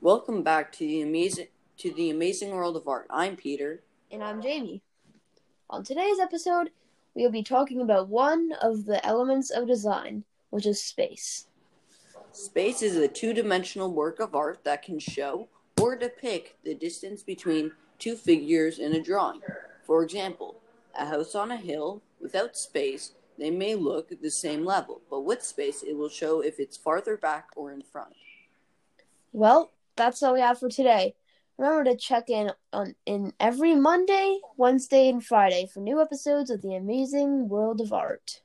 Welcome back to the amazing to the amazing world of art. I'm Peter. And I'm Jamie. On today's episode, we will be talking about one of the elements of design, which is space. Space is a two-dimensional work of art that can show or depict the distance between two figures in a drawing. For example, a house on a hill without space, they may look at the same level, but with space, it will show if it's farther back or in front. Well, that's all we have for today. Remember to check in on in every Monday, Wednesday, and Friday for new episodes of the amazing world of art.